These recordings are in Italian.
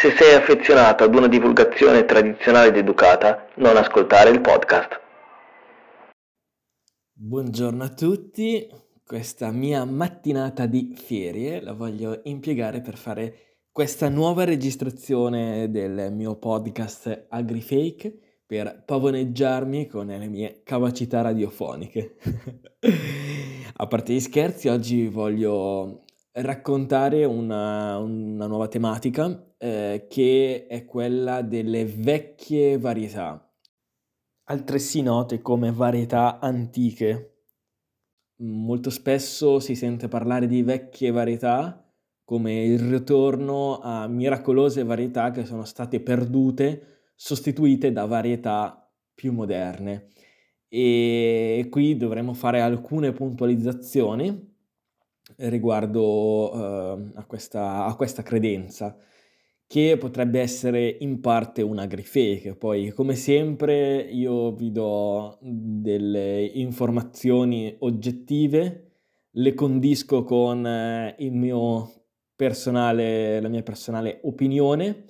Se sei affezionato ad una divulgazione tradizionale ed educata, non ascoltare il podcast. Buongiorno a tutti, questa mia mattinata di ferie la voglio impiegare per fare questa nuova registrazione del mio podcast AgriFake per pavoneggiarmi con le mie capacità radiofoniche. a parte gli scherzi, oggi voglio raccontare una, una nuova tematica eh, che è quella delle vecchie varietà, altresì note come varietà antiche. Molto spesso si sente parlare di vecchie varietà come il ritorno a miracolose varietà che sono state perdute, sostituite da varietà più moderne. E qui dovremo fare alcune puntualizzazioni riguardo uh, a, questa, a, questa, credenza, che potrebbe essere in parte una grifake. Poi, come sempre, io vi do delle informazioni oggettive, le condisco con eh, mio personale, la mia personale opinione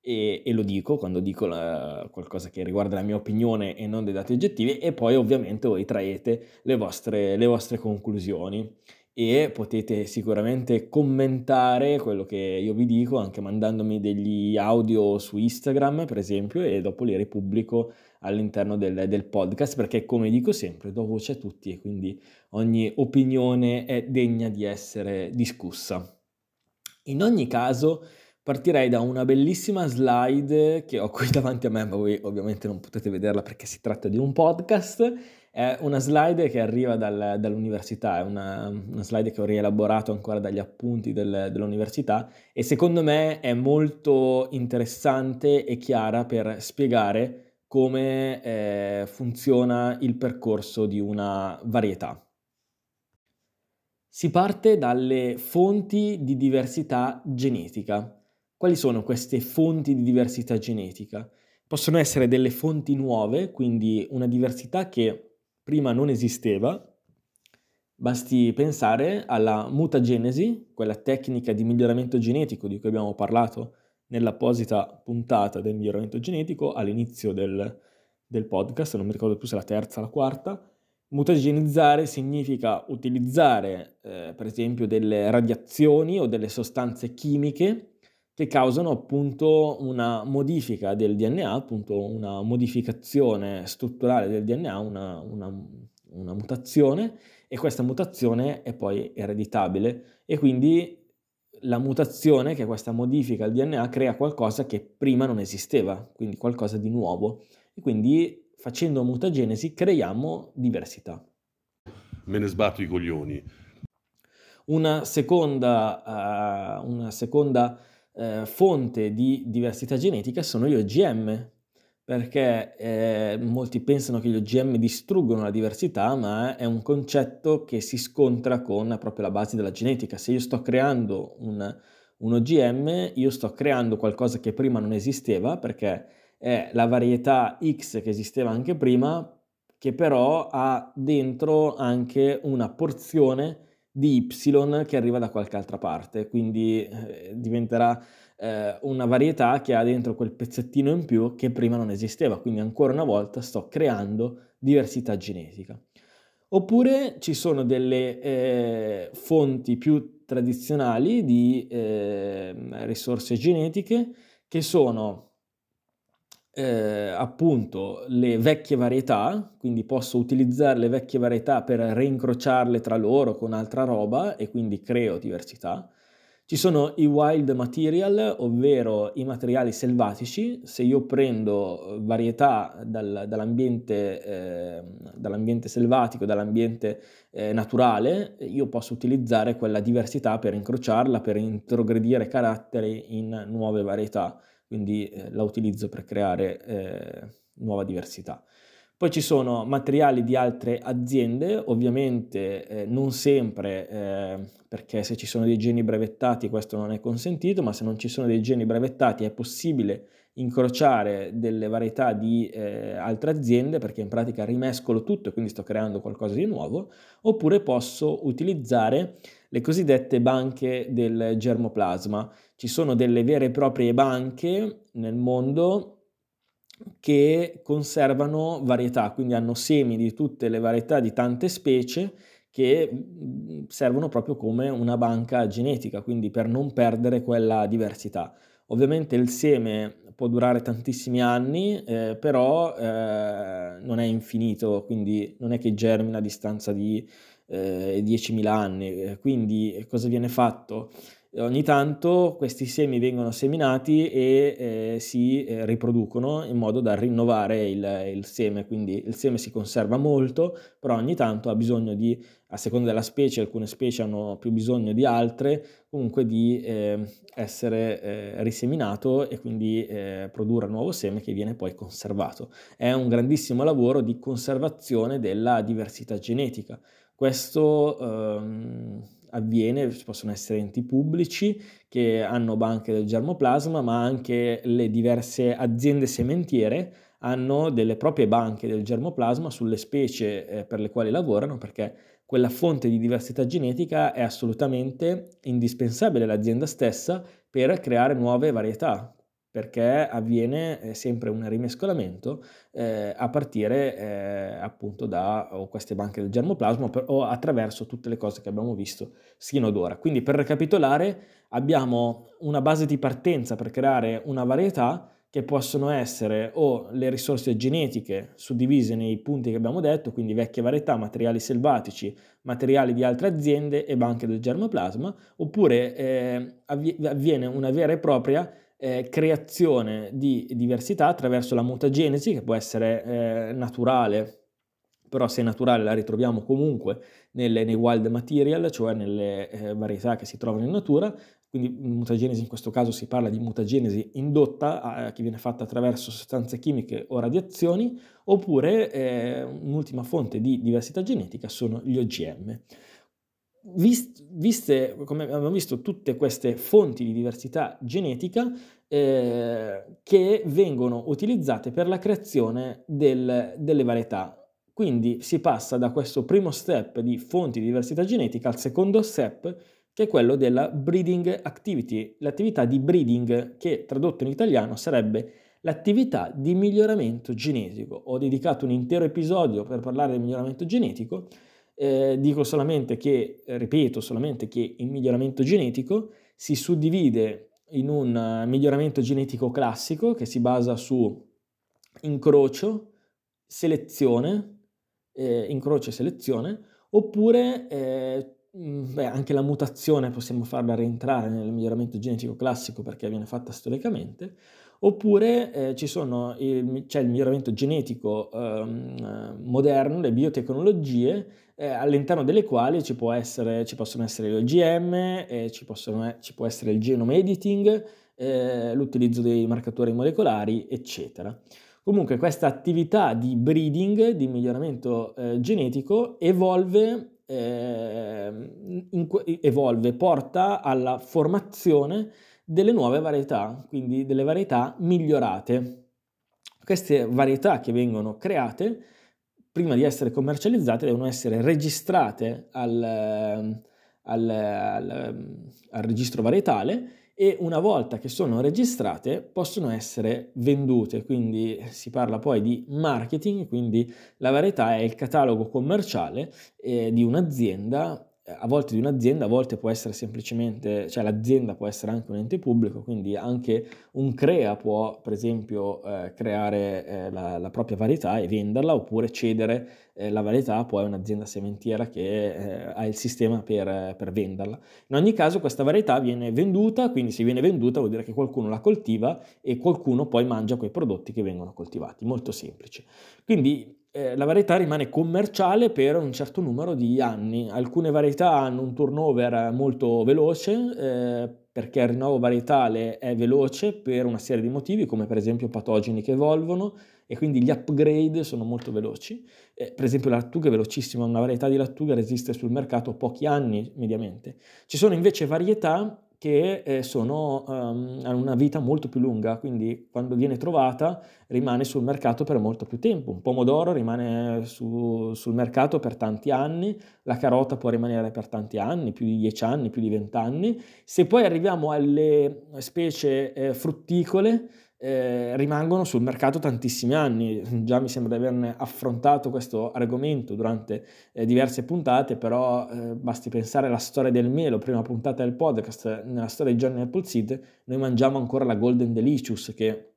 e, e lo dico quando dico la, qualcosa che riguarda la mia opinione e non dei dati oggettivi e poi ovviamente voi traete le vostre, le vostre conclusioni e potete sicuramente commentare quello che io vi dico anche mandandomi degli audio su Instagram per esempio e dopo li ripubblico all'interno del, del podcast perché come dico sempre do voce a tutti e quindi ogni opinione è degna di essere discussa. In ogni caso partirei da una bellissima slide che ho qui davanti a me ma voi ovviamente non potete vederla perché si tratta di un podcast è una slide che arriva dal, dall'università, è una, una, slide che ho rielaborato ancora dagli appunti del, dell'università e secondo me è molto interessante e chiara per spiegare come eh, funziona il percorso di una varietà. Si parte dalle fonti di diversità genetica. Quali sono queste fonti di diversità genetica? Possono essere delle fonti nuove, quindi una diversità che prima non esisteva, basti pensare alla mutagenesi, quella tecnica di miglioramento genetico di cui abbiamo parlato nell'apposita puntata del miglioramento genetico all'inizio del, del podcast, non mi ricordo più se la terza o la quarta. Mutagenizzare significa utilizzare eh, per esempio delle radiazioni o delle sostanze chimiche che causano appunto una modifica del DNA, appunto una modificazione strutturale del DNA, una, una, una mutazione e questa mutazione è poi ereditabile e quindi la mutazione, che è questa modifica al DNA, crea qualcosa che prima non esisteva, quindi qualcosa di nuovo. E quindi facendo mutagenesi creiamo diversità. Me ne sbatto i coglioni. Una seconda, uh, una seconda eh, fonte di diversità genetica sono gli OGM, perché eh, molti pensano che gli OGM distruggono la diversità, ma è un concetto che si scontra con proprio la base della genetica. Se io sto creando un, un OGM, io sto creando qualcosa che prima non esisteva, perché è la varietà X che esisteva anche prima, che però ha dentro anche una porzione di y che arriva da qualche altra parte, quindi eh, diventerà eh, una varietà che ha dentro quel pezzettino in più che prima non esisteva, quindi ancora una volta sto creando diversità genetica. Oppure ci sono delle eh, fonti più tradizionali di ehm, risorse genetiche che sono eh, appunto le vecchie varietà, quindi posso utilizzare le vecchie varietà per reincrociarle tra loro con altra roba e quindi creo diversità. Ci sono i wild material, ovvero i materiali selvatici. Se io prendo eh, varietà dal, dall'ambiente, eh, dall'ambiente, selvatico, dall'ambiente eh, naturale, io posso utilizzare quella diversità per incrociarla, per introgredire caratteri in nuove varietà. Quindi eh, la utilizzo per creare eh, nuova diversità. Poi ci sono materiali di altre aziende, ovviamente eh, non sempre, eh, perché se ci sono dei geni brevettati questo non è consentito, ma se non ci sono dei geni brevettati è possibile incrociare delle varietà di eh, altre aziende perché in pratica rimescolo tutto e quindi sto creando qualcosa di nuovo, oppure posso utilizzare le cosiddette banche del germoplasma. Ci sono delle vere e proprie banche nel mondo che conservano varietà, quindi hanno semi di tutte le varietà di tante specie che mm, servono proprio come una banca genetica, quindi per non perdere quella diversità. Ovviamente il seme può durare tantissimi anni, eh, però eh, non è infinito, quindi non è che germina a distanza di eh, 10.000 anni. Quindi cosa viene fatto? ogni tanto questi semi vengono seminati e eh, si eh, riproducono in modo da rinnovare il, il, seme, quindi il seme si conserva molto, però ogni tanto ha bisogno di, a seconda della specie, alcune specie hanno più bisogno di altre, comunque di eh, essere eh, riseminato e quindi eh, produrre nuovo seme che viene poi conservato. È un grandissimo lavoro di conservazione della diversità genetica. Questo ehm, avviene, ci possono essere enti pubblici che hanno banche del germoplasma, ma anche le diverse aziende sementiere hanno delle proprie banche del germoplasma sulle specie eh, per le quali lavorano, perché quella fonte di diversità genetica è assolutamente indispensabile all'azienda stessa per creare nuove varietà, perché avviene eh, sempre un rimescolamento eh, a partire eh, appunto da queste banche del germoplasma per, o attraverso tutte le cose che abbiamo visto sino ad ora. Quindi per recapitolare abbiamo una base di partenza per creare una varietà che possono essere o le risorse genetiche suddivise nei punti che abbiamo detto, quindi vecchie varietà, materiali selvatici, materiali di altre aziende e banche del germoplasma, oppure eh, avviene una vera e propria eh, creazione di diversità attraverso la mutagenesi, che può essere eh, naturale, però se è naturale la ritroviamo comunque nelle, nei wild material, cioè nelle eh, varietà che si trovano in natura, quindi mutagenesi in questo caso si parla di mutagenesi indotta che viene fatta attraverso sostanze chimiche o radiazioni, oppure eh, un'ultima fonte di diversità genetica sono gli OGM. Vist, viste, come abbiamo visto, tutte queste fonti di diversità genetica eh, che vengono utilizzate per la creazione del, delle varietà. Quindi si passa da questo primo step di fonti di diversità genetica al secondo step che è quello della breeding activity, l'attività di breeding che tradotto in italiano sarebbe l'attività di miglioramento genetico. Ho dedicato un intero episodio per parlare del miglioramento genetico eh, dico solamente che, ripeto solamente che il miglioramento genetico si suddivide in un miglioramento genetico classico che si basa su incrocio, selezione, eh, incrocio e selezione, oppure eh, beh, anche la mutazione possiamo farla rientrare nel miglioramento genetico classico perché viene fatta storicamente, oppure eh, il, c'è il miglioramento genetico ehm, moderno, le biotecnologie, eh, all'interno delle quali ci, essere, ci, possono essere gli OGM, eh, ci, possono, ci, può essere il genome editing, eh, l'utilizzo dei marcatori molecolari, eccetera. Comunque questa attività di breeding, di miglioramento eh, genetico, evolve, ehm, in, evolve, porta alla formazione delle nuove varietà, quindi delle varietà migliorate. Queste varietà che vengono create prima di essere commercializzate devono essere registrate al, al, al, al registro varietale e una volta che sono registrate possono essere vendute, quindi si parla poi di marketing, quindi la varietà è il catalogo commerciale eh, di un'azienda a volte di un'azienda, a volte può essere semplicemente, cioè l'azienda può essere anche un ente pubblico, quindi anche un CREA può per esempio eh, creare eh, la, la, propria varietà e venderla oppure cedere eh, la varietà poi a un'azienda sementiera che eh, ha il sistema per, per, venderla. In ogni caso questa varietà viene venduta, quindi se viene venduta vuol dire che qualcuno la coltiva e qualcuno poi mangia quei prodotti che vengono coltivati, molto semplice. Quindi eh, la varietà rimane commerciale per un certo numero di anni. Alcune varietà hanno un turnover molto veloce eh, perché il rinnovo varietale è veloce per una serie di motivi, come per esempio patogeni che evolvono e quindi gli upgrade sono molto veloci. Eh, per esempio la lattuga è velocissima, una varietà di lattuga resiste sul mercato pochi anni mediamente. Ci sono invece varietà che eh, sono, um, hanno una vita molto più lunga, quindi quando viene trovata rimane sul mercato per molto più tempo. Un pomodoro rimane su, sul mercato per tanti anni, la carota può rimanere per tanti anni, più di 10 anni, più di 20 anni. Se poi arriviamo alle specie eh, frutticole, eh, rimangono sul mercato tantissimi anni. Già mi sembra di averne affrontato questo argomento durante eh, diverse puntate, però eh, basti pensare alla storia del melo, prima puntata del podcast, nella storia di Johnny Appleseed, noi mangiamo ancora la Golden Delicious che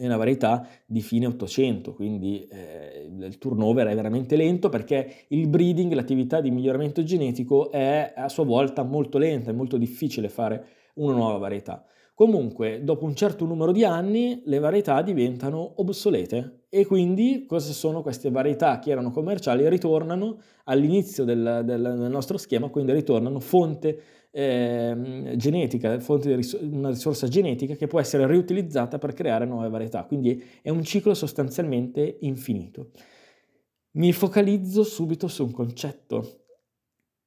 è una varietà di fine 800, quindi eh, il turnover è veramente lento perché il breeding, l'attività di miglioramento genetico è a sua volta molto lenta, è molto difficile fare una nuova varietà. Comunque, dopo un certo numero di anni, le varietà diventano obsolete e quindi cosa sono queste varietà che erano commerciali? Ritornano all'inizio del, del, del nostro schema, quindi ritornano fonte eh, genetica, fonte ris- una risorsa genetica che può essere riutilizzata per creare nuove varietà. Quindi è un ciclo sostanzialmente infinito. Mi focalizzo subito su un concetto.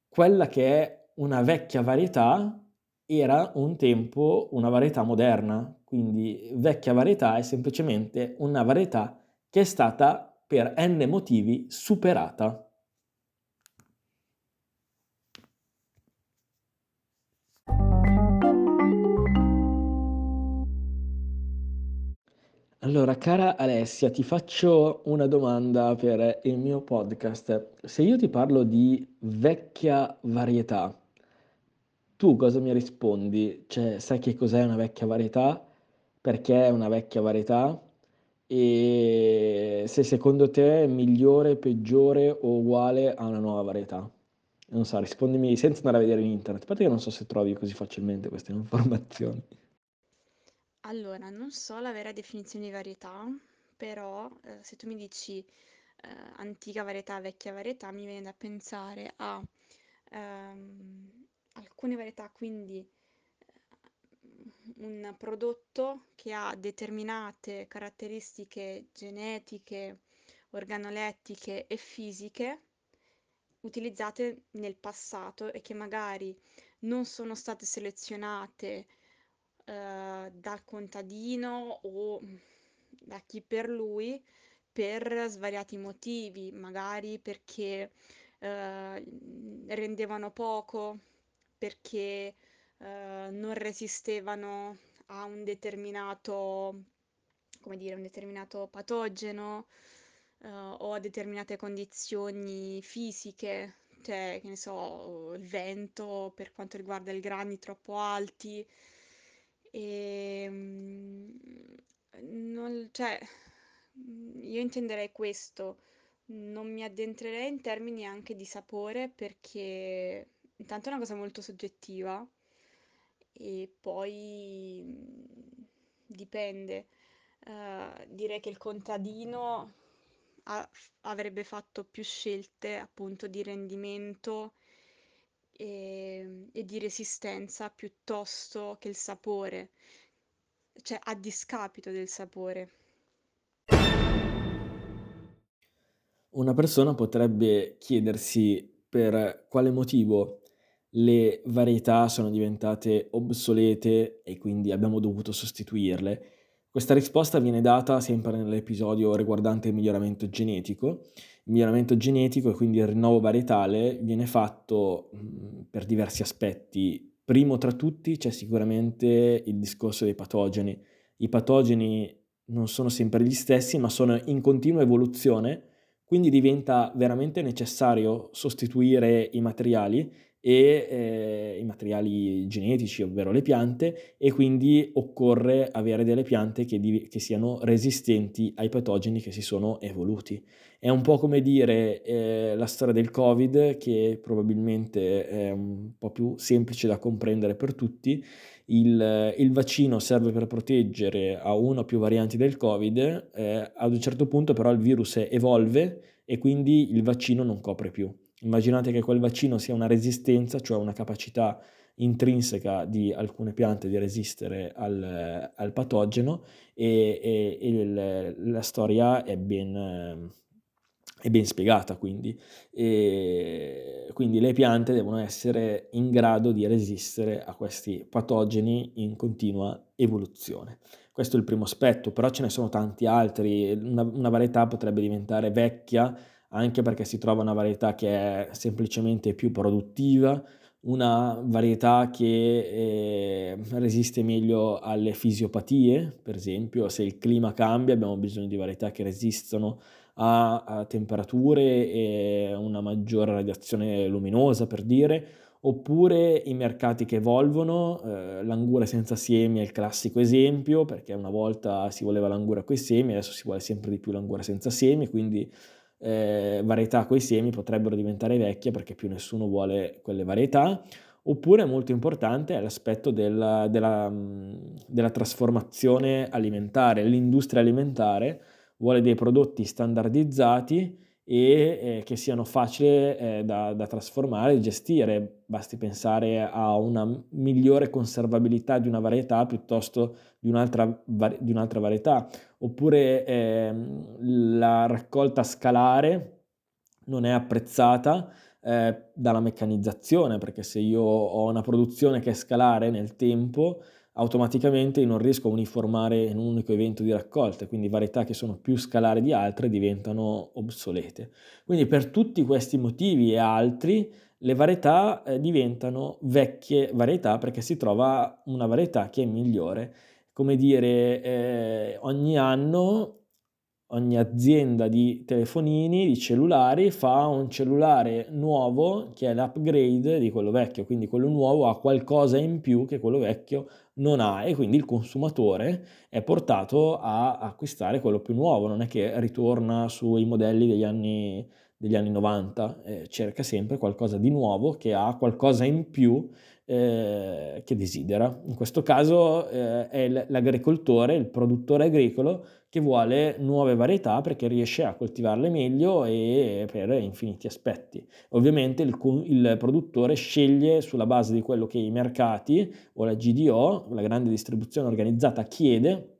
Quella che è una vecchia varietà era un tempo una varietà moderna, quindi vecchia varietà è semplicemente una varietà che è stata per n motivi superata. Allora, cara Alessia, ti faccio una domanda per il mio podcast. Se io ti parlo di vecchia varietà, tu cosa mi rispondi? Cioè, sai che cos'è una vecchia varietà? Perché è una vecchia varietà? E se secondo te è migliore, peggiore o uguale a una nuova varietà? Non so, rispondimi senza andare a vedere in internet, perché non so se trovi così facilmente queste informazioni. Allora, non so la vera definizione di varietà, però eh, se tu mi dici eh, antica varietà, vecchia varietà, mi viene da pensare a ehm, alcune varietà, quindi eh, un prodotto che ha determinate caratteristiche genetiche, organolettiche e fisiche utilizzate nel passato e che magari non sono state selezionate eh, dal contadino o da chi per lui per svariati motivi, magari perché eh, rendevano poco, perché eh, non resistevano a un determinato, come dire, un determinato patogeno eh, o a determinate condizioni fisiche, cioè, che ne so, il vento per quanto riguarda i grani troppo alti. E, ehm, non, cioè, io intenderei questo. Non mi addentrerei in termini anche di sapore perché intanto è una cosa molto soggettiva e poi dipende. Uh, direi che il contadino ha, avrebbe fatto più scelte appunto di rendimento e, e di resistenza piuttosto che il sapore, cioè a discapito del sapore. Una persona potrebbe chiedersi per quale motivo le varietà sono diventate obsolete e quindi abbiamo dovuto sostituirle? Questa risposta viene data sempre nell'episodio riguardante il miglioramento genetico. Il miglioramento genetico e quindi il rinnovo varietale viene fatto per diversi aspetti. Primo tra tutti c'è sicuramente il discorso dei patogeni. I patogeni non sono sempre gli stessi, ma sono in continua evoluzione, quindi diventa veramente necessario sostituire i materiali e eh, i materiali genetici, ovvero le piante, e quindi occorre avere delle piante che, di, che, siano resistenti ai patogeni che si sono evoluti. È un po' come dire eh, la storia del Covid, che probabilmente è un po' più semplice da comprendere per tutti. Il, il vaccino serve per proteggere a una o più varianti del Covid, eh, ad un certo punto però il virus evolve e quindi il vaccino non copre più. Immaginate che quel vaccino sia una resistenza, cioè una capacità intrinseca di alcune piante di resistere al, al patogeno e, e, e il, la storia è ben, è ben spiegata quindi. E quindi le piante devono essere in grado di resistere a questi patogeni in continua evoluzione. Questo è il primo aspetto, però ce ne sono tanti altri. Una, una varietà potrebbe diventare vecchia anche perché si trova una varietà che è semplicemente più produttiva, una varietà che eh, resiste meglio alle fisiopatie, per esempio se il clima cambia abbiamo bisogno di varietà che resistono a, a temperature e una maggiore radiazione luminosa per dire, oppure i mercati che evolvono, eh, l'angura senza semi è il classico esempio, perché una volta si voleva l'angura con i semi, adesso si vuole sempre di più l'angura senza semi, quindi eh, varietà coi semi potrebbero diventare vecchie perché più nessuno vuole quelle varietà, oppure molto importante è l'aspetto della, della, della trasformazione alimentare. L'industria alimentare vuole dei prodotti standardizzati e eh, che siano facili eh, da, da, trasformare e gestire. Basti pensare a una migliore conservabilità di una varietà piuttosto di un'altra, di un'altra varietà, oppure eh, la raccolta scalare non è apprezzata eh, dalla meccanizzazione, perché se io ho una produzione che è scalare nel tempo, automaticamente non riesco a uniformare in un unico evento di raccolta, quindi varietà che sono più scalari di altre diventano obsolete. Quindi per tutti questi motivi e altri le varietà eh, diventano vecchie varietà perché si trova una varietà che è migliore. Come dire, eh, ogni anno ogni azienda di telefonini, di cellulari, fa un cellulare nuovo che è l'upgrade di quello vecchio, quindi quello nuovo ha qualcosa in più che quello vecchio non ha e quindi il consumatore è portato a acquistare quello più nuovo, non è che ritorna sui modelli degli anni, degli anni 90, eh, cerca sempre qualcosa di nuovo che ha qualcosa in più eh, che desidera. In questo caso eh, è l'agricoltore, il produttore agricolo che vuole nuove varietà perché riesce a coltivarle meglio e per infiniti aspetti. Ovviamente il, il produttore sceglie sulla base di quello che i mercati o la GDO, la grande distribuzione organizzata, chiede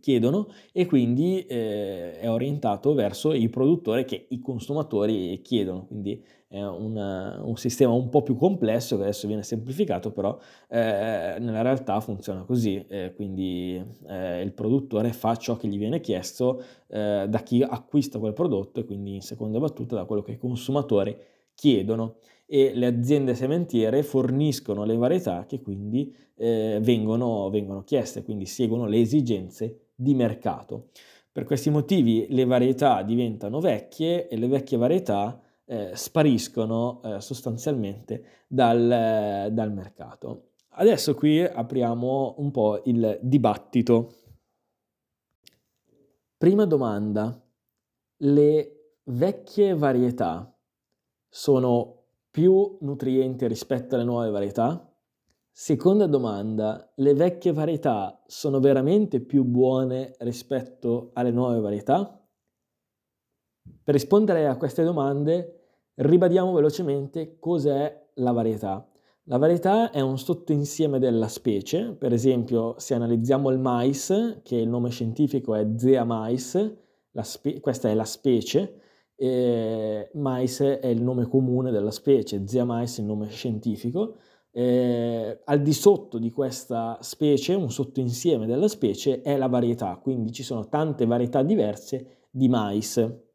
chiedono e quindi eh, è orientato verso i produttori che i consumatori chiedono, quindi è una, un sistema un po' più complesso che adesso viene semplificato, però eh, nella realtà funziona così, eh, quindi eh, il produttore fa ciò che gli viene chiesto eh, da chi acquista quel prodotto e quindi in seconda battuta da quello che i consumatori chiedono e le aziende sementiere forniscono le varietà che quindi eh, vengono, vengono chieste, quindi seguono le esigenze di mercato. Per questi motivi le varietà diventano vecchie e le vecchie varietà eh, spariscono eh, sostanzialmente dal, dal mercato. Adesso qui apriamo un po' il dibattito. Prima domanda, le vecchie varietà sono più nutrienti rispetto alle nuove varietà? Seconda domanda, le vecchie varietà sono veramente più buone rispetto alle nuove varietà? Per rispondere a queste domande ribadiamo velocemente cos'è la varietà. La varietà è un sottoinsieme della specie, per esempio se analizziamo il mais, che il nome scientifico è Zea mais, spe- questa è la specie, e mais è il nome comune della specie, Zea mais è il nome scientifico, eh, al di sotto di questa specie, un sottoinsieme della specie, è la varietà, quindi ci sono tante varietà diverse di mais.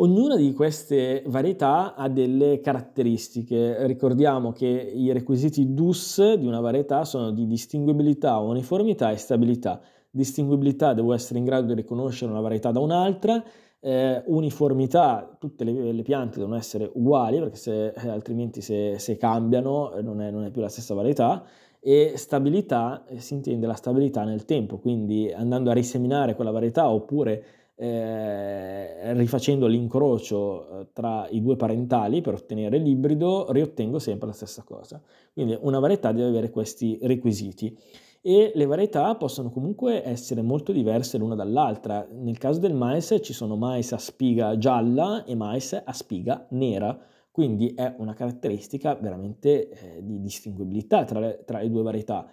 Ognuna di queste varietà ha delle caratteristiche. Ricordiamo che i requisiti DUS di una varietà sono di distinguibilità, uniformità e stabilità. Distinguibilità devo essere in grado di riconoscere una varietà da un'altra, eh, uniformità, tutte le, le, piante devono essere uguali perché se, eh, altrimenti se, se cambiano eh, non è, non è, più la stessa varietà e stabilità, eh, si intende la stabilità nel tempo, quindi andando a riseminare quella varietà oppure eh, rifacendo l'incrocio eh, tra i due parentali per ottenere l'ibrido, riottengo sempre la stessa cosa. Quindi una varietà deve avere questi requisiti e le varietà possono comunque essere molto diverse l'una dall'altra. Nel caso del mais ci sono mais a spiga gialla e mais a spiga nera, quindi è una caratteristica veramente eh, di distinguibilità tra le, tra le due varietà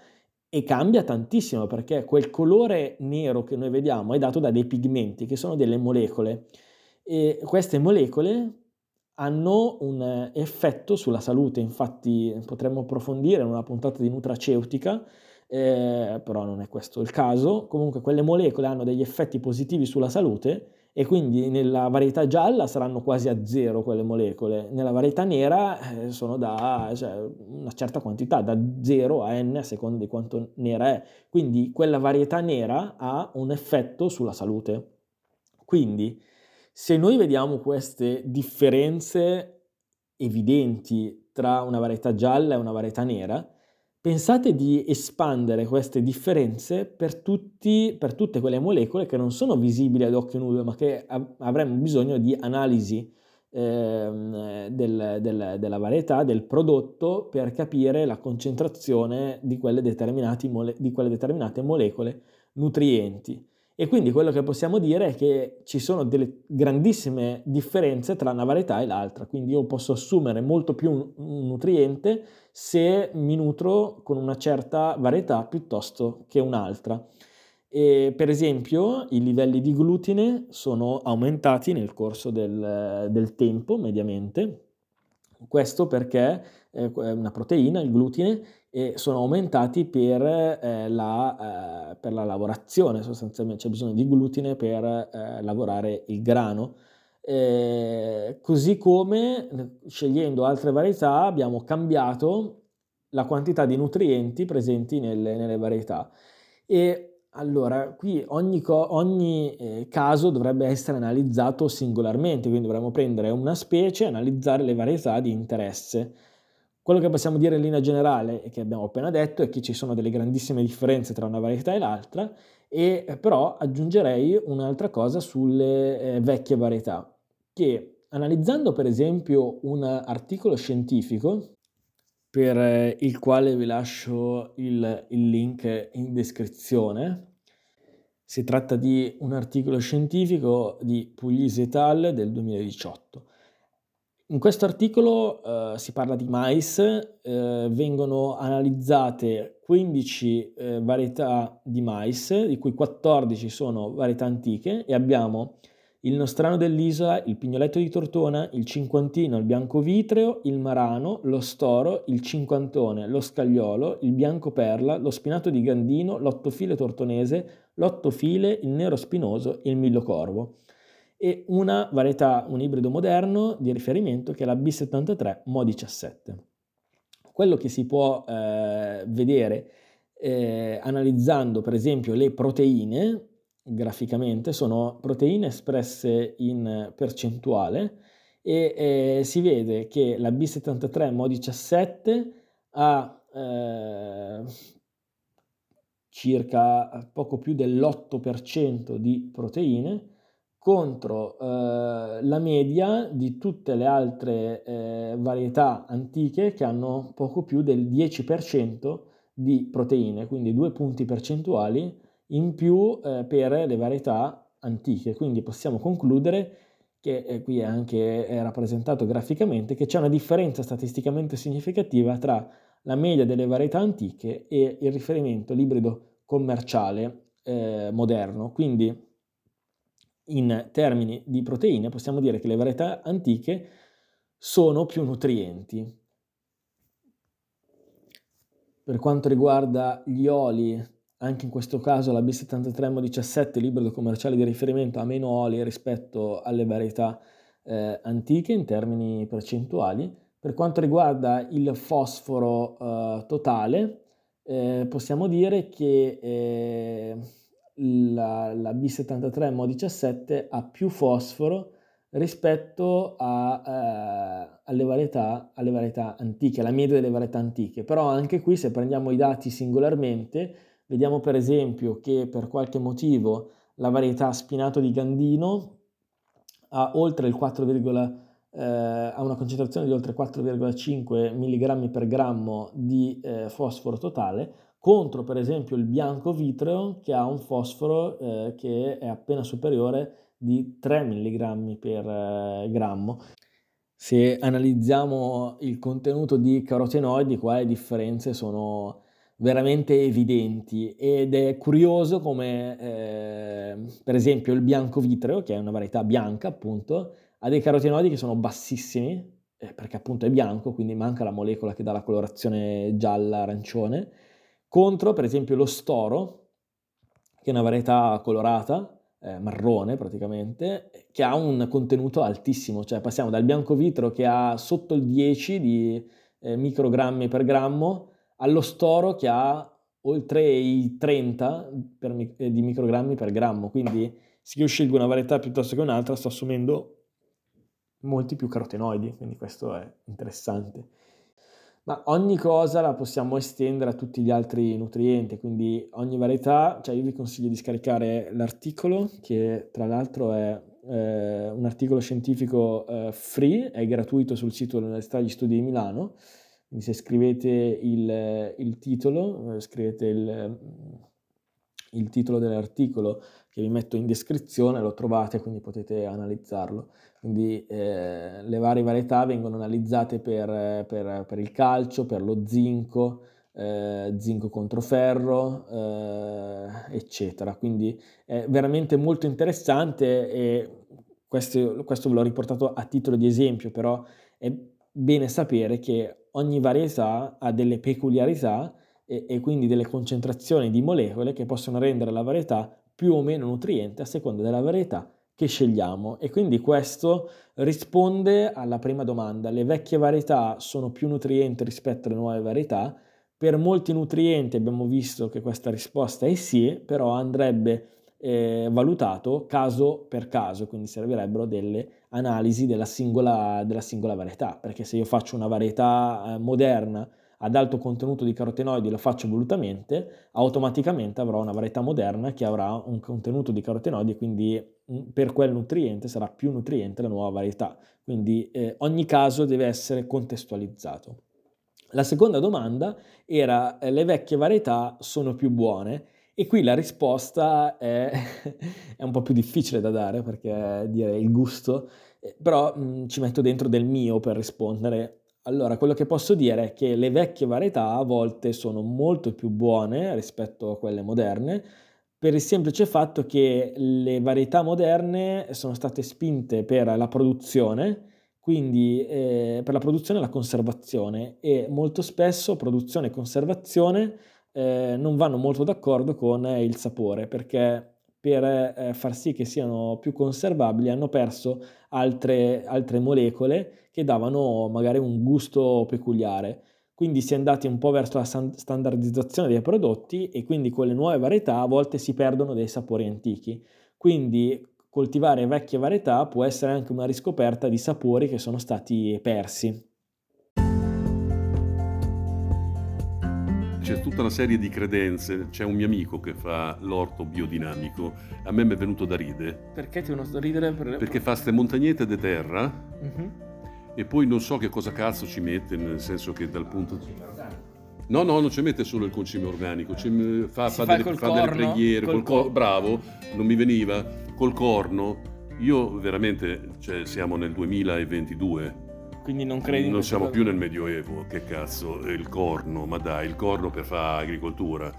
e cambia tantissimo perché quel colore nero che noi vediamo è dato da dei pigmenti che sono delle molecole e queste molecole hanno un effetto sulla salute, infatti potremmo approfondire in una puntata di nutraceutica eh, però non è questo il caso. Comunque quelle molecole hanno degli effetti positivi sulla salute e quindi nella varietà gialla saranno quasi a zero quelle molecole, nella varietà nera eh, sono da cioè, una certa quantità, da 0 a n a seconda di quanto nera è. Quindi quella varietà nera ha un effetto sulla salute. Quindi se noi vediamo queste differenze evidenti tra una varietà gialla e una varietà nera, Pensate di espandere queste differenze per, tutti, per, tutte quelle molecole che non sono visibili ad occhio nudo, ma che avremmo bisogno di analisi eh, del, del, della varietà del prodotto per capire la concentrazione di quelle, di quelle determinate molecole nutrienti. E quindi quello che possiamo dire è che ci sono delle grandissime differenze tra una varietà e l'altra, quindi io posso assumere molto più un nutriente se mi nutro con una certa varietà piuttosto che un'altra. E per esempio i livelli di glutine sono aumentati nel corso del, del tempo mediamente, questo perché eh, è una proteina, il glutine, e sono aumentati per, eh, la, eh, per la, lavorazione, sostanzialmente c'è bisogno di glutine per eh, lavorare il grano. Eh, così come scegliendo altre varietà abbiamo cambiato la quantità di nutrienti presenti nelle, nelle varietà. E allora, qui ogni, co- ogni eh, caso dovrebbe essere analizzato singolarmente, quindi dovremmo prendere una specie e analizzare le varietà di interesse. Quello che possiamo dire in linea generale, e che abbiamo appena detto, è che ci sono delle grandissime differenze tra una varietà e l'altra, e eh, però aggiungerei un'altra cosa sulle eh, vecchie varietà che analizzando per esempio un articolo scientifico per eh, il quale vi lascio il, il link in descrizione, si tratta di un articolo scientifico di Puglisi et al. del 2018. In questo articolo eh, si parla di mais, eh, vengono analizzate 15 eh, varietà di mais, di cui 14 sono varietà antiche e abbiamo il nostrano dell'isola, il pignoletto di Tortona, il cinquantino, il bianco vitreo, il marano, lo storo, il cinquantone, lo scagliolo, il bianco perla, lo spinato di Gandino, l'ottofile tortonese, l'ottofile, il nero spinoso e il millo corvo. E una varietà, un ibrido moderno di riferimento che è la B73 Mo 17. Quello che si può eh, vedere eh, analizzando per esempio le proteine graficamente sono proteine espresse in percentuale e eh, si vede che la B73 Mo17 ha eh, circa poco più dell'8% di proteine contro eh, la media di tutte le altre eh, varietà antiche che hanno poco più del 10% di proteine, quindi due punti percentuali in più eh, per le varietà antiche. Quindi possiamo concludere che eh, qui è anche è rappresentato graficamente che c'è una differenza statisticamente significativa tra la media delle varietà antiche e il riferimento l'ibrido commerciale eh, moderno. Quindi in termini di proteine possiamo dire che le varietà antiche sono più nutrienti. Per quanto riguarda gli oli anche in questo caso la B73 M17, libero commerciale di riferimento, ha meno oli rispetto alle varietà eh, antiche in termini percentuali. Per quanto riguarda il fosforo eh, totale, eh, possiamo dire che eh, la, la B73 Mo17 ha più fosforo rispetto a, eh, alle, varietà, alle, varietà, antiche, alla media delle varietà antiche. Però anche qui se prendiamo i dati singolarmente, vediamo per esempio che per qualche motivo la varietà spinato di Gandino ha 4, eh, ha una concentrazione di oltre 4,5 mg per grammo di eh, fosforo totale, contro per esempio il bianco vitreo che ha un fosforo eh, che è appena superiore di 3 mg per eh, grammo. Se analizziamo il contenuto di carotenoidi, qua le differenze sono veramente evidenti ed è curioso come eh, per esempio il bianco vitreo, che è una varietà bianca appunto, ha dei carotenoidi che sono bassissimi, eh, perché appunto è bianco, quindi manca la molecola che dà la colorazione gialla-arancione, contro per esempio lo storo, che è una varietà colorata, eh, marrone praticamente, che ha un contenuto altissimo, cioè passiamo dal bianco vitreo che ha sotto il 10 di eh, microgrammi per grammo allo storo che ha oltre i 30 per, eh, di microgrammi per grammo, quindi se io scelgo una varietà piuttosto che un'altra sto assumendo molti più carotenoidi, quindi questo è interessante. Ma ogni cosa la possiamo estendere a tutti gli altri nutrienti, quindi ogni varietà, cioè io vi consiglio di scaricare l'articolo, che tra l'altro è eh, un articolo scientifico eh, free, è gratuito sul sito dell'Università degli Studi di Milano, quindi se scrivete il, il titolo, eh, scrivete il, il titolo dell'articolo che vi metto in descrizione, lo trovate, quindi potete analizzarlo. Quindi eh, le varie varietà vengono analizzate per, per, per il calcio, per lo zinco, eh, zinco contro ferro, eh, eccetera. Quindi è veramente molto interessante e questo, questo ve l'ho riportato a titolo di esempio, però è bene sapere che ogni varietà ha delle peculiarità e, e quindi delle concentrazioni di molecole che possono rendere la varietà più o meno nutriente a seconda della varietà che scegliamo e quindi questo risponde alla prima domanda. Le vecchie varietà sono più nutrienti rispetto alle nuove varietà? Per molti nutrienti abbiamo visto che questa risposta è sì, però andrebbe eh, valutato caso per caso, quindi servirebbero delle analisi della singola, della singola varietà, perché se io faccio una varietà eh, moderna ad alto contenuto di carotenoidi lo faccio volutamente, automaticamente avrò una varietà moderna che avrà un contenuto di carotenoidi, quindi mm, per quel nutriente sarà più nutriente la nuova varietà. Quindi eh, ogni caso deve essere contestualizzato. La seconda domanda era eh, le vecchie varietà sono più buone? E qui la risposta è, è un po' più difficile da dare perché dire il gusto, eh, però mh, mm, ci metto dentro del mio per rispondere allora, quello che posso dire è che le vecchie varietà a volte sono molto più buone rispetto a quelle moderne, per il semplice fatto che le varietà moderne sono state spinte per la produzione, quindi eh, per la produzione e la conservazione e molto spesso produzione e conservazione eh, non vanno molto d'accordo con il sapore perché per eh, far sì che siano più conservabili hanno perso altre, altre molecole che davano magari un gusto peculiare. Quindi si è andati un po' verso la standardizzazione dei prodotti e quindi con le nuove varietà a volte si perdono dei sapori antichi. Quindi coltivare vecchie varietà può essere anche una riscoperta di sapori che sono stati persi. c'è tutta una serie di credenze. C'è un mio amico che fa l'orto biodinamico. A me mi è venuto da ridere. Perché ti è venuto da ridere? Per... Perché fa ste montagnette di terra uh-huh. E poi non so che cosa cazzo ci mette, nel senso che dal punto... No, no, non ci mette solo il concime organico, ci fa, fa, delle, fa delle, preghiere, col col... bravo, non mi veniva, col corno. Io veramente, cioè, siamo nel 2022, quindi non credi... Non siamo più nel Medioevo, che cazzo, il corno, ma dai, il corno per fare agricoltura.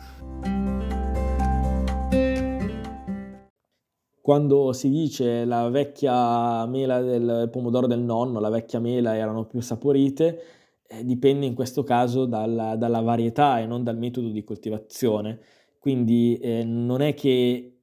Quando si dice la vecchia mela del pomodoro del nonno, la vecchia mela erano più saporite, eh, dipende in questo caso dalla, dalla, varietà e non dal metodo di coltivazione. Quindi eh, non è che,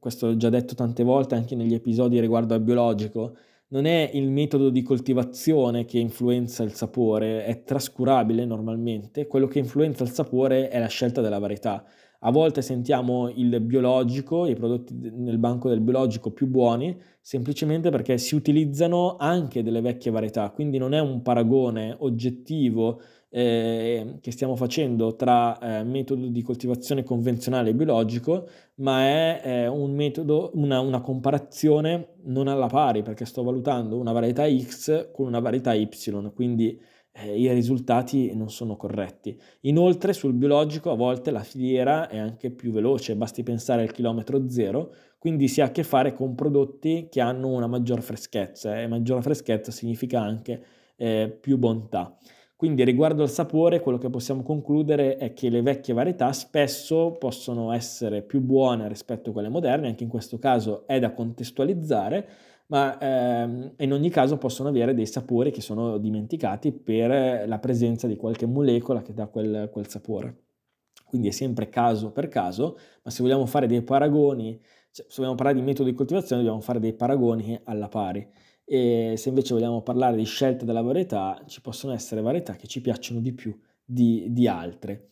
questo l'ho già detto tante volte anche negli episodi riguardo al biologico, non è il metodo di coltivazione che influenza il sapore, è trascurabile normalmente, quello che influenza il sapore è la scelta della varietà. A volte sentiamo il biologico, i prodotti nel banco del biologico più buoni, semplicemente perché si utilizzano anche delle vecchie varietà, quindi non è un paragone oggettivo eh, che stiamo facendo tra eh, metodo di coltivazione convenzionale e biologico, ma è eh, un metodo, una, una, comparazione non alla pari, perché sto valutando una varietà X con una varietà Y, quindi eh, i risultati non sono corretti. Inoltre sul biologico a volte la filiera è anche più veloce, basti pensare al chilometro zero, quindi si ha a che fare con prodotti che hanno una maggior freschezza e maggior freschezza significa anche eh, più bontà. Quindi riguardo al sapore, quello che possiamo concludere è che le vecchie varietà spesso possono essere più buone rispetto a quelle moderne, anche in questo caso è da contestualizzare, ma ehm, in ogni caso possono avere dei sapori che sono dimenticati per la presenza di qualche molecola che dà quel, quel sapore. Quindi è sempre caso per caso, ma se vogliamo fare dei paragoni, cioè, se vogliamo parlare di metodo di coltivazione, dobbiamo fare dei paragoni alla pari. E se invece vogliamo parlare di scelta della varietà, ci possono essere varietà che ci piacciono di più di, di altre.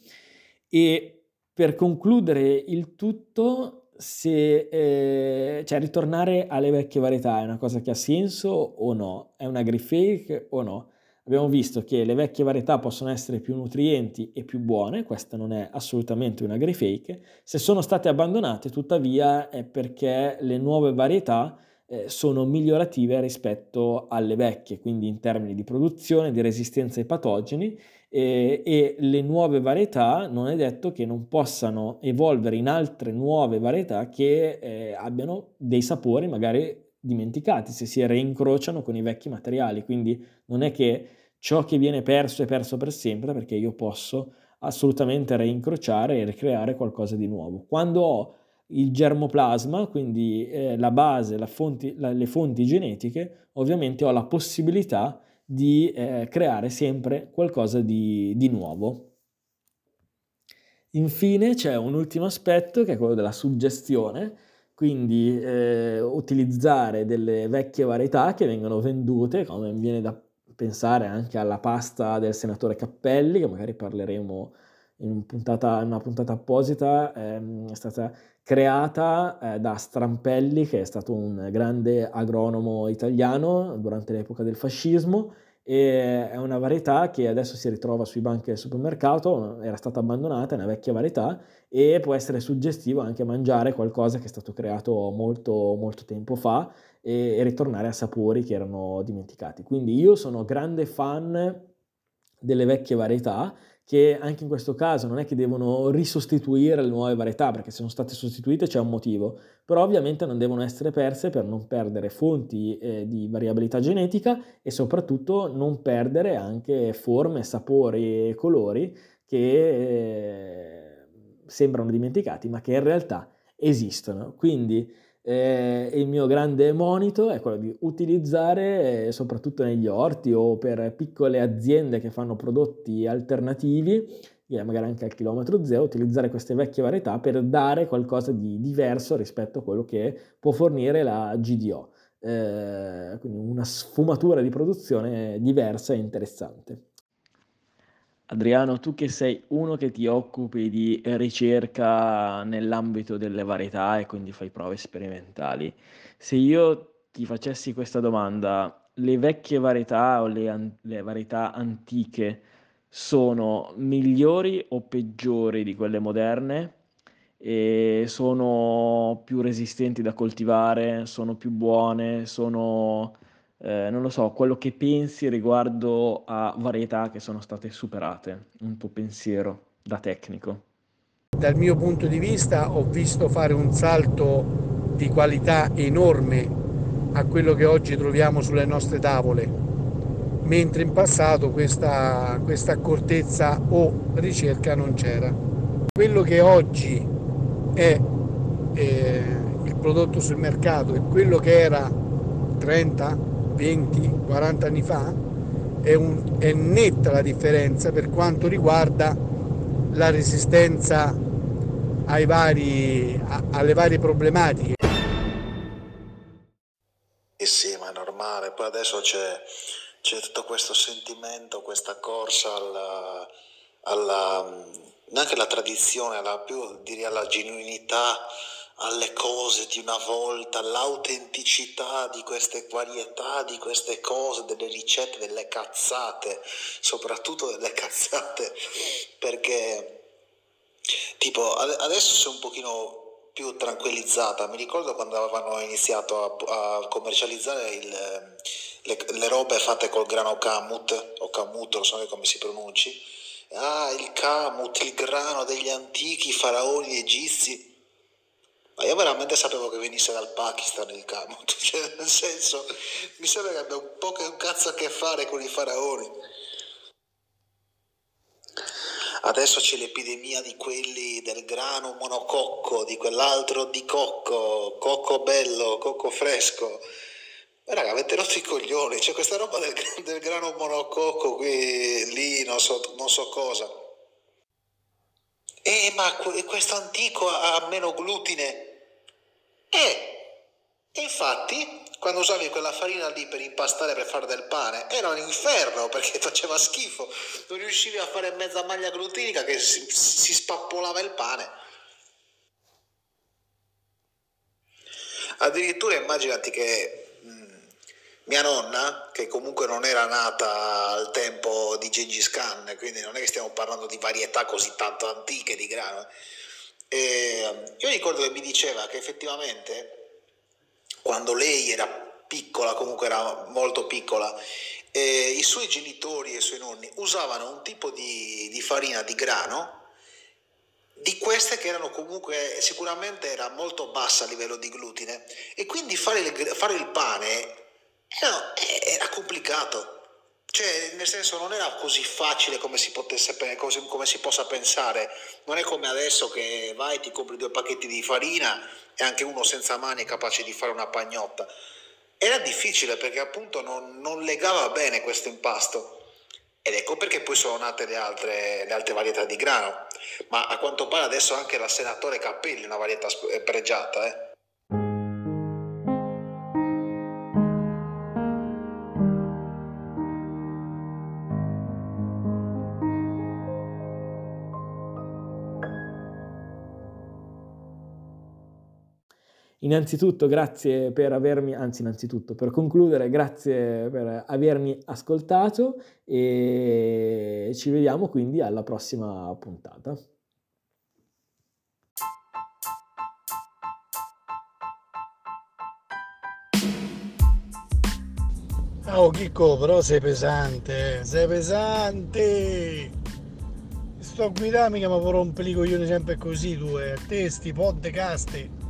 E per concludere il tutto, se eh, cioè ritornare alle vecchie varietà è una cosa che ha senso o no? È una agrifake o no? Abbiamo visto che le vecchie varietà possono essere più nutrienti e più buone, questa non è assolutamente una agrifake. Se sono state abbandonate, tuttavia, è perché le nuove varietà eh, sono migliorative rispetto alle vecchie, quindi in termini di produzione, di resistenza ai patogeni e, e le nuove varietà non è detto che non possano evolvere in altre nuove varietà che eh, abbiano dei sapori magari dimenticati se si reincrociano con i vecchi materiali. Quindi non è che ciò che viene perso è perso per sempre perché io posso assolutamente reincrociare e ricreare qualcosa di nuovo. Quando ho il germoplasma, quindi eh, la base, la fonti, la, le fonti genetiche, ovviamente ho la possibilità di eh, creare sempre qualcosa di, di nuovo. Infine c'è un ultimo aspetto che è quello della suggestione, quindi eh, utilizzare delle vecchie varietà che vengono vendute, come viene da pensare anche alla pasta del senatore Cappelli, che magari parleremo in, puntata, in una puntata apposita, ehm, è stata creata eh, da Strampelli, che è stato un grande agronomo italiano durante l'epoca del fascismo, e è una varietà che adesso si ritrova sui banchi del supermercato, era stata abbandonata, è una vecchia varietà e può essere suggestivo anche mangiare qualcosa che è stato creato molto, molto tempo fa e, e ritornare a sapori che erano dimenticati. Quindi io sono grande fan delle vecchie varietà che anche in questo caso non è che devono risostituire le nuove varietà, perché se sono state sostituite c'è un motivo, però ovviamente non devono essere perse per non perdere fonti eh, di variabilità genetica e soprattutto non perdere anche forme, sapori e colori che eh, sembrano dimenticati, ma che in realtà esistono. Quindi eh, il mio grande monito è quello di utilizzare, eh, soprattutto negli orti o per piccole aziende che fanno prodotti alternativi, magari anche al chilometro zero, utilizzare queste vecchie varietà per dare qualcosa di diverso rispetto a quello che può fornire la GDO. Eh, quindi una sfumatura di produzione diversa e interessante. Adriano, tu che sei uno che ti occupi di ricerca nell'ambito delle varietà e quindi fai prove sperimentali, se io ti facessi questa domanda, le vecchie varietà o le, an- le varietà antiche sono migliori o peggiori di quelle moderne? E sono più resistenti da coltivare? Sono più buone? Sono eh, non lo so, quello che pensi riguardo a varietà che sono state superate, un tuo pensiero da tecnico. Dal mio punto di vista ho visto fare un salto di qualità enorme a quello che oggi troviamo sulle nostre tavole, mentre in passato questa, questa accortezza o ricerca non c'era. Quello che oggi è eh, il prodotto sul mercato e quello che era 30, 20, 40 anni fa, è, un, è netta la differenza per quanto riguarda la resistenza vari, a, alle varie problematiche. Eh sì, ma è normale, poi adesso c'è, c'è tutto questo sentimento, questa corsa al, alla, neanche alla tradizione, alla, più direi alla genuinità, alle cose di una volta, all'autenticità di queste varietà, di queste cose, delle ricette, delle cazzate, soprattutto delle cazzate, perché tipo adesso sei un pochino più tranquillizzata. Mi ricordo quando avevano iniziato a, a commercializzare il, le, le, robe fatte col grano Kamut o Kamut, non so come si pronunci. Ah, il Kamut, il grano degli antichi faraoni egizi. Ma io veramente sapevo che venisse dal Pakistan il Kamut, cioè, nel senso, mi sembra che abbia un po' che un cazzo a che fare con i faraoni. Adesso c'è l'epidemia di quelli del grano monococco, di quell'altro di cocco, cocco bello, cocco fresco. Ma raga, avete rotto i coglioni, c'è questa roba del, del grano monococco qui, lì, non so, non so cosa. Eh, ma questo antico ha meno glutine. Eh, infatti quando usavi quella farina lì per impastare per fare del pane era un inferno perché faceva schifo non riuscivi a fare mezza maglia glutinica che si, si spappolava il pane addirittura immaginati che mia nonna che comunque non era nata al tempo di Gengis Khan quindi non è che stiamo parlando di varietà così tanto antiche di grano e io ricordo che mi diceva che effettivamente quando lei era piccola, comunque era molto piccola, eh, i suoi genitori e i suoi nonni usavano un tipo di, di farina di grano di queste che erano comunque sicuramente era molto bassa a livello di glutine e quindi fare il, fare il pane era, era, complicato cioè nel senso non era così facile come si, potesse, come si possa pensare non è come adesso che vai ti compri due pacchetti di farina e anche uno senza mani è capace di fare una pagnotta. Era difficile perché appunto non, non legava bene questo impasto. Ed ecco perché poi sono nate le altre, le altre, varietà di grano. Ma a quanto pare adesso anche la senatore Cappelli è una varietà pregiata. Eh. Innanzitutto grazie per avermi, anzi innanzitutto per concludere, grazie per avermi ascoltato e ci vediamo quindi alla prossima puntata. Oh Chicco, però sei pesante, sei pesante! Sto a guidare mica mi rompe i coglioni sempre così tu, eh. Te sti podcast